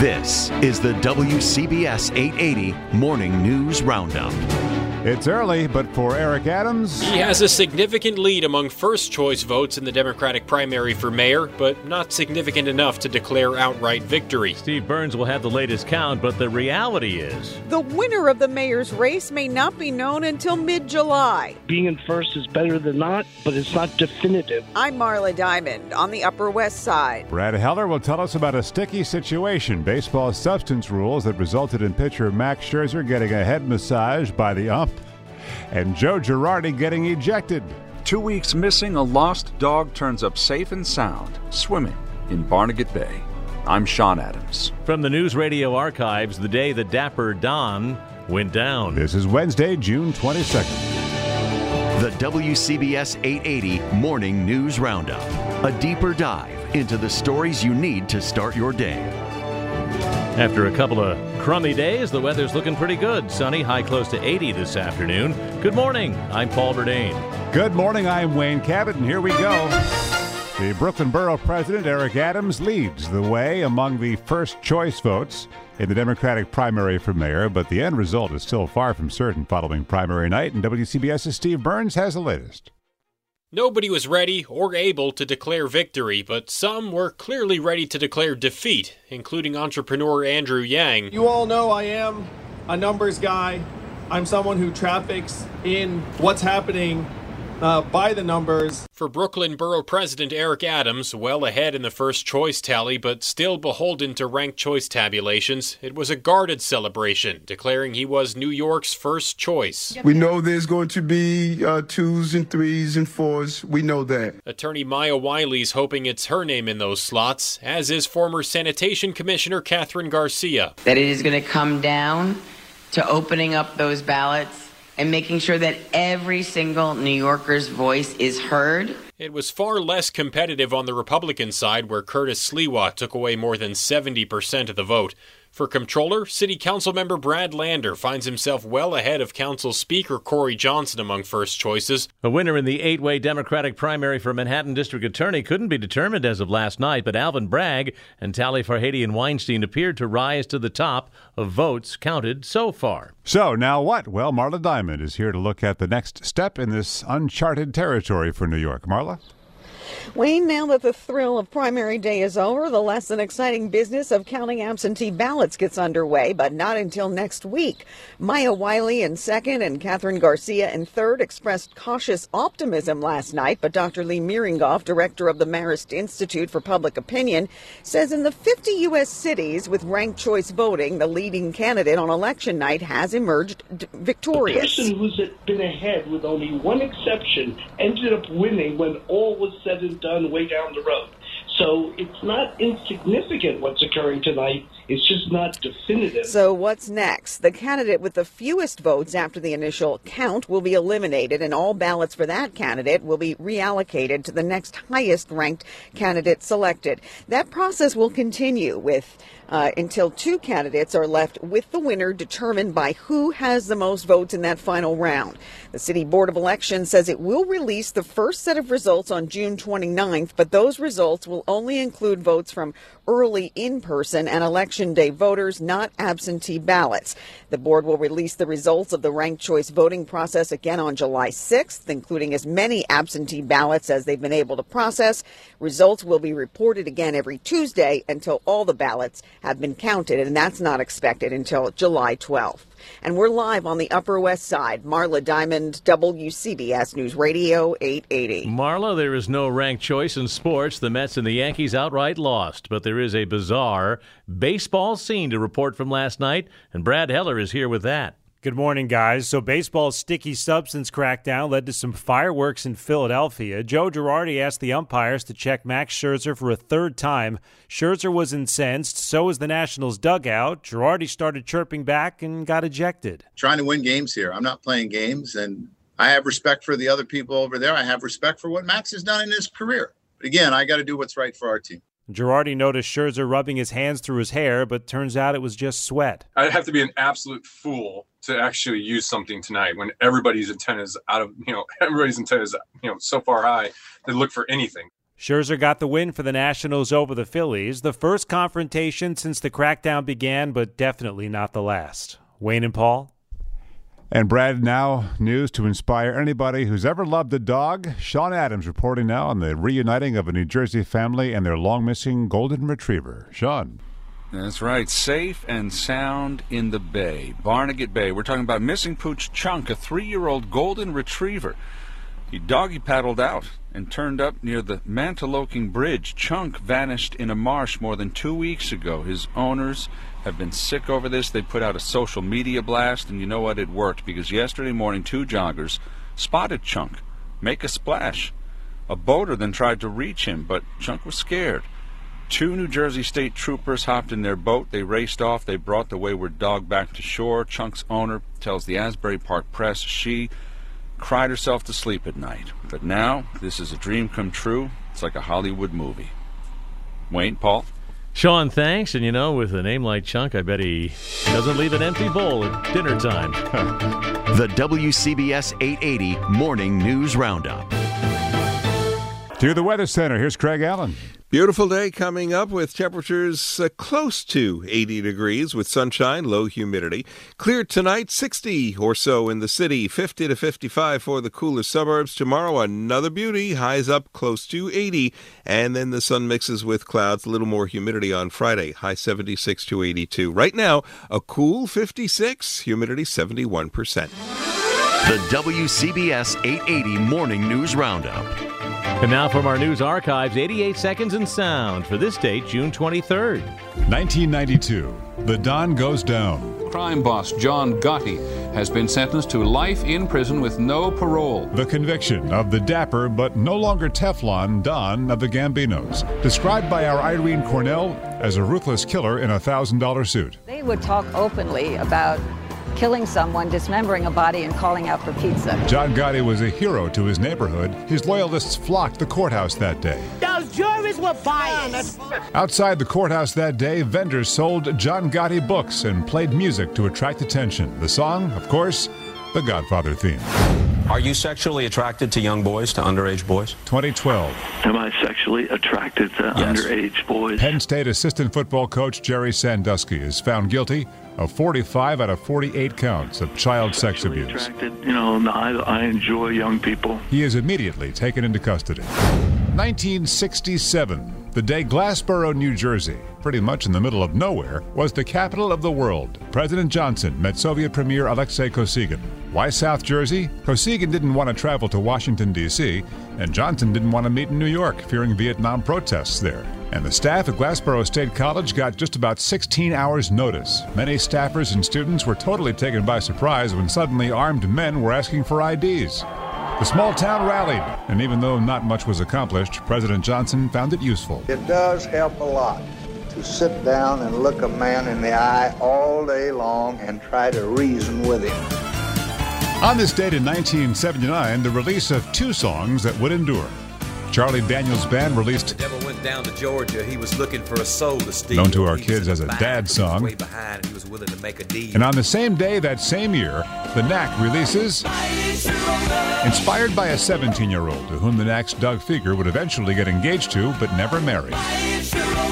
This is the WCBS 880 Morning News Roundup. It's early, but for Eric Adams, He has a significant lead among first choice votes in the Democratic primary for mayor, but not significant enough to declare outright victory. Steve Burns will have the latest count, but the reality is The winner of the mayor's race may not be known until mid July. Being in first is better than not, but it's not definitive. I'm Marla Diamond on the Upper West Side. Brad Heller will tell us about a sticky situation baseball substance rules that resulted in pitcher Max Scherzer getting a head massage by the ump, and Joe Girardi getting ejected. Two weeks missing, a lost dog turns up safe and sound, swimming in Barnegat Bay. I'm Sean Adams. from the News Radio archives, the day the Dapper Don went down. This is Wednesday, June 22nd. The WCBS 880 Morning News Roundup. A deeper dive into the stories you need to start your day. After a couple of crummy days, the weather's looking pretty good. Sunny, high close to 80 this afternoon. Good morning. I'm Paul Murnane. Good morning, I'm Wayne Cabot, and here we go. The Brooklyn Borough President, Eric Adams, leads the way among the first choice votes in the Democratic primary for mayor, but the end result is still far from certain following primary night, and WCBS's Steve Burns has the latest. Nobody was ready or able to declare victory, but some were clearly ready to declare defeat, including entrepreneur Andrew Yang. You all know I am a numbers guy. I'm someone who traffics in what's happening uh, by the numbers. For Brooklyn Borough President Eric Adams, well ahead in the first choice tally, but still beholden to ranked choice tabulations, it was a guarded celebration, declaring he was New York's first choice. We know there's going to be uh, twos and threes and fours. We know that. Attorney Maya Wiley's hoping it's her name in those slots, as is former Sanitation Commissioner Kathryn Garcia. that it is going to come down to opening up those ballots and making sure that every single New Yorker's voice is heard. It was far less competitive on the Republican side, where Curtis Sliwa took away more than 70% of the vote. For Comptroller, City Council member Brad Lander finds himself well ahead of Council Speaker Corey Johnson among first choices. A winner in the eight way Democratic primary for Manhattan District Attorney couldn't be determined as of last night, but Alvin Bragg and Tali Farhadian Weinstein appeared to rise to the top of votes counted so far. So, now what? Well, Marla Diamond is here to look at the next step in this uncharted territory for New York. Marla? Wayne, now that the thrill of primary day is over, the less than exciting business of counting absentee ballots gets underway, but not until next week. Maya Wiley in second and Kathryn Garcia in third expressed cautious optimism last night, but Dr. Lee Miringoff, director of the Marist Institute for Public Opinion, says in the 50 U.S. cities with ranked choice voting, the leading candidate on election night has emerged d- The victorious. person who's been ahead with only one exception ended up winning when all was said done way down the road. So it's not insignificant what's occurring tonight. It's just not definitive. So, what's next? The candidate with the fewest votes after the initial count will be eliminated, and all ballots for that candidate will be reallocated to the next highest ranked candidate selected. That process will continue with uh, until two candidates are left with the winner determined by who has the most votes in that final round. The City Board of Elections says it will release the first set of results on June 29th, but those results will only include votes from early in person and election day voters, not absentee ballots. The board will release the results of the ranked choice voting process again on July 6th, including as many absentee ballots as they've been able to process. Results will be reported again every Tuesday until all the ballots have been counted, and that's not expected until July 12th. And we're live on the Upper West Side. Marla Diamond, WCBS News Radio 880. Marla, there is no ranked choice in sports. The Mets and the Yankees outright lost, but there is a bizarre baseball scene to report from last night, and Brad Heller is here with that. Good morning, guys. So, baseball's sticky substance crackdown led to some fireworks in Philadelphia. Joe Girardi asked the umpires to check Max Scherzer for a third time. Scherzer was incensed, so was the Nationals' dugout. Girardi started chirping back and got ejected. Trying to win games here. I'm not playing games, and I have respect for the other people over there. I have respect for what Max has done in his career. But again, I got to do what's right for our team. Girardi noticed Scherzer rubbing his hands through his hair, but turns out it was just sweat. I'd have to be an absolute fool to actually use something tonight when everybody's antenna is out of, you know, everybody's antenna is, you know, so far high they look for anything. Scherzer got the win for the Nationals over the Phillies, the first confrontation since the crackdown began, but definitely not the last. Wayne and Paul? And Brad, now news to inspire anybody who's ever loved a dog. Sean Adams reporting now on the reuniting of a New Jersey family and their long missing golden retriever. Sean. That's right. Safe and sound in the bay. Barnegat Bay. We're talking about missing pooch Chunk, a three year old golden retriever. He doggy paddled out and turned up near the Mantoloking Bridge. Chunk vanished in a marsh more than two weeks ago. His owners have been sick over this. They put out a social media blast, and you know what? It worked because yesterday morning, two joggers spotted Chunk make a splash. A boater then tried to reach him, but Chunk was scared. Two New Jersey state troopers hopped in their boat. They raced off. They brought the wayward dog back to shore. Chunk's owner tells the Asbury Park Press she cried herself to sleep at night. But now, this is a dream come true. It's like a Hollywood movie. Wayne, Paul? Sean, thanks. And you know, with a name like Chunk, I bet he doesn't leave an empty bowl at dinner time. the WCBS 880 Morning News Roundup. To the Weather Center, here's Craig Allen. Beautiful day coming up with temperatures uh, close to 80 degrees with sunshine, low humidity. Clear tonight, 60 or so in the city, 50 to 55 for the cooler suburbs. Tomorrow, another beauty, highs up close to 80. And then the sun mixes with clouds, a little more humidity on Friday, high 76 to 82. Right now, a cool 56, humidity 71%. The WCBS 880 Morning News Roundup. And now from our news archives, 88 seconds in sound for this date, June 23rd. 1992. The Don goes down. Crime boss John Gotti has been sentenced to life in prison with no parole. The conviction of the dapper but no longer Teflon Don of the Gambinos, described by our Irene Cornell as a ruthless killer in a $1,000 suit. They would talk openly about killing someone, dismembering a body, and calling out for pizza. John Gotti was a hero to his neighborhood. His loyalists flocked the courthouse that day. Those juries were biased. Outside the courthouse that day, vendors sold John Gotti books and played music to attract attention. The song, of course, the Godfather theme. Are you sexually attracted to young boys, to underage boys? 2012. Am I sexually attracted to yes. underage boys? Penn State assistant football coach Jerry Sandusky is found guilty of 45 out of 48 counts of child sex abuse. Attracted, you know, I, I enjoy young people. He is immediately taken into custody. 1967, the day Glassboro, New Jersey, pretty much in the middle of nowhere, was the capital of the world. President Johnson met Soviet Premier Alexei Kosygin. Why South Jersey? Kosygin didn't want to travel to Washington, D.C., and Johnson didn't want to meet in New York, fearing Vietnam protests there. And the staff at Glassboro State College got just about 16 hours' notice. Many staffers and students were totally taken by surprise when suddenly armed men were asking for IDs. The small town rallied, and even though not much was accomplished, President Johnson found it useful. It does help a lot to sit down and look a man in the eye all day long and try to reason with him. On this date in 1979, the release of two songs that would endure. Charlie Daniels Band released down to Georgia, he was looking for a soul to steal. Known to our kids as a dad song. Behind, and he was willing to make a deal. And on the same day that same year, the Knack releases Inspired by a 17 year old to whom the Knack's Doug Fieger would eventually get engaged to but never marry.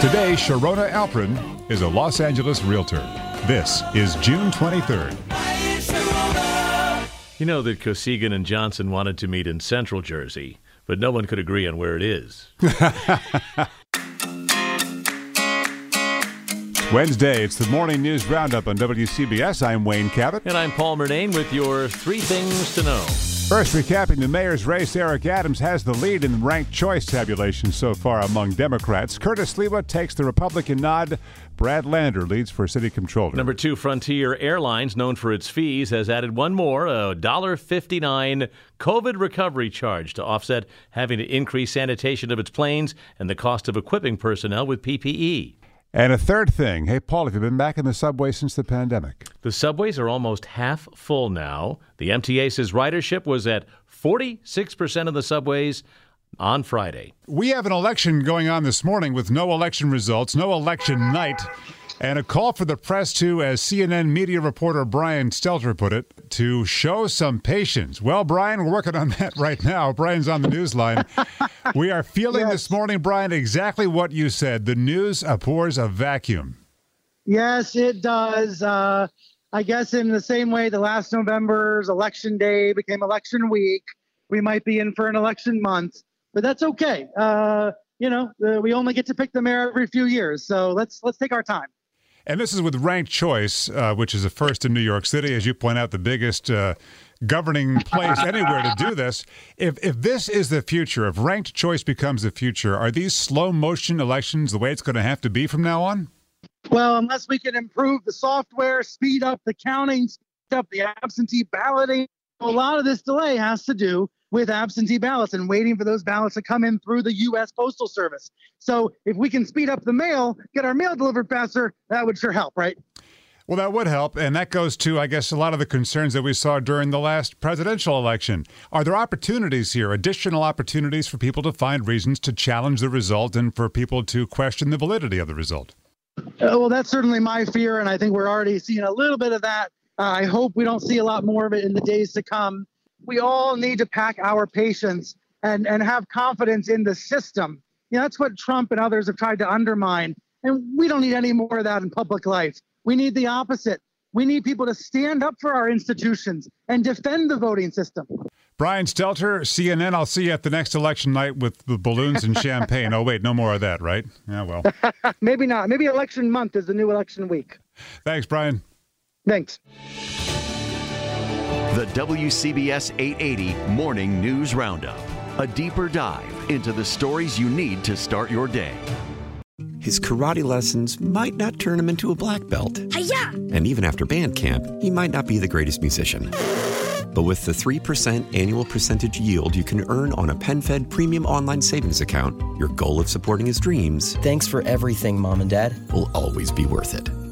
Today, Sharona Alperin is a Los Angeles realtor. This is June 23rd. You know that Kosygin and Johnson wanted to meet in Central Jersey, but no one could agree on where it is. Wednesday, it's the morning news roundup on WCBS. I'm Wayne Cabot. And I'm Paul Murnane with your three things to know. First, recapping the mayor's race, Eric Adams has the lead in ranked choice tabulation so far among Democrats. Curtis Sliwa takes the Republican nod. Brad Lander leads for city controller. Number two, Frontier Airlines, known for its fees, has added one more, a $1.59 COVID recovery charge to offset having to increase sanitation of its planes and the cost of equipping personnel with PPE. And a third thing. Hey, Paul, have you been back in the subway since the pandemic? The subways are almost half full now. The MTA says ridership was at 46% of the subways on Friday. We have an election going on this morning with no election results, no election night, and a call for the press to, as CNN media reporter Brian Stelter put it, to show some patience. Well, Brian, we're working on that right now. Brian's on the news line. we are feeling Yes. this morning, Brian, exactly what you said. The news abhors a vacuum. Yes, it does. Uh, I guess in the same way the last November's election day became election week, we might be in for an election month, but that's okay. Uh, you know, uh, we only get to pick the mayor every few years, so let's let's take our time. And this is with ranked choice, uh, which is a first in New York City, as you point out, the biggest uh, governing place anywhere to do this. If if this is the future, if ranked choice becomes the future, are these slow motion elections the way it's going to have to be from now on? Well, unless we can improve the software, speed up the counting, speed up the absentee balloting, a lot of this delay has to do with absentee ballots and waiting for those ballots to come in through the U.S. Postal Service. So if we can speed up the mail, get our mail delivered faster, that would sure help, right? Well, that would help, and that goes to, I guess, a lot of the concerns that we saw during the last presidential election. Are there opportunities here, additional opportunities for people to find reasons to challenge the result and for people to question the validity of the result? Uh, well, that's certainly my fear, and I think we're already seeing a little bit of that. Uh, I hope we don't see a lot more of it in the days to come. We all need to pack our patience and, and have confidence in the system. You know, that's what Trump and others have tried to undermine, and we don't need any more of that in public life. We need the opposite. We need people to stand up for our institutions and defend the voting system. Brian Stelter, CNN. I'll see you at the next election night with the balloons and champagne. Oh, wait, no more of that, right? Yeah, well. Maybe not. Maybe election month is the new election week. Thanks, Brian. Thanks. The WCBS 880 Morning News Roundup. A deeper dive into the stories you need to start your day. His karate lessons might not turn him into a black belt. Hiya! And even after band camp, he might not be the greatest musician. But with the 3% annual percentage yield you can earn on a PenFed premium online savings account, your goal of supporting his dreams. Thanks for everything, Mom and Dad. Will always be worth it.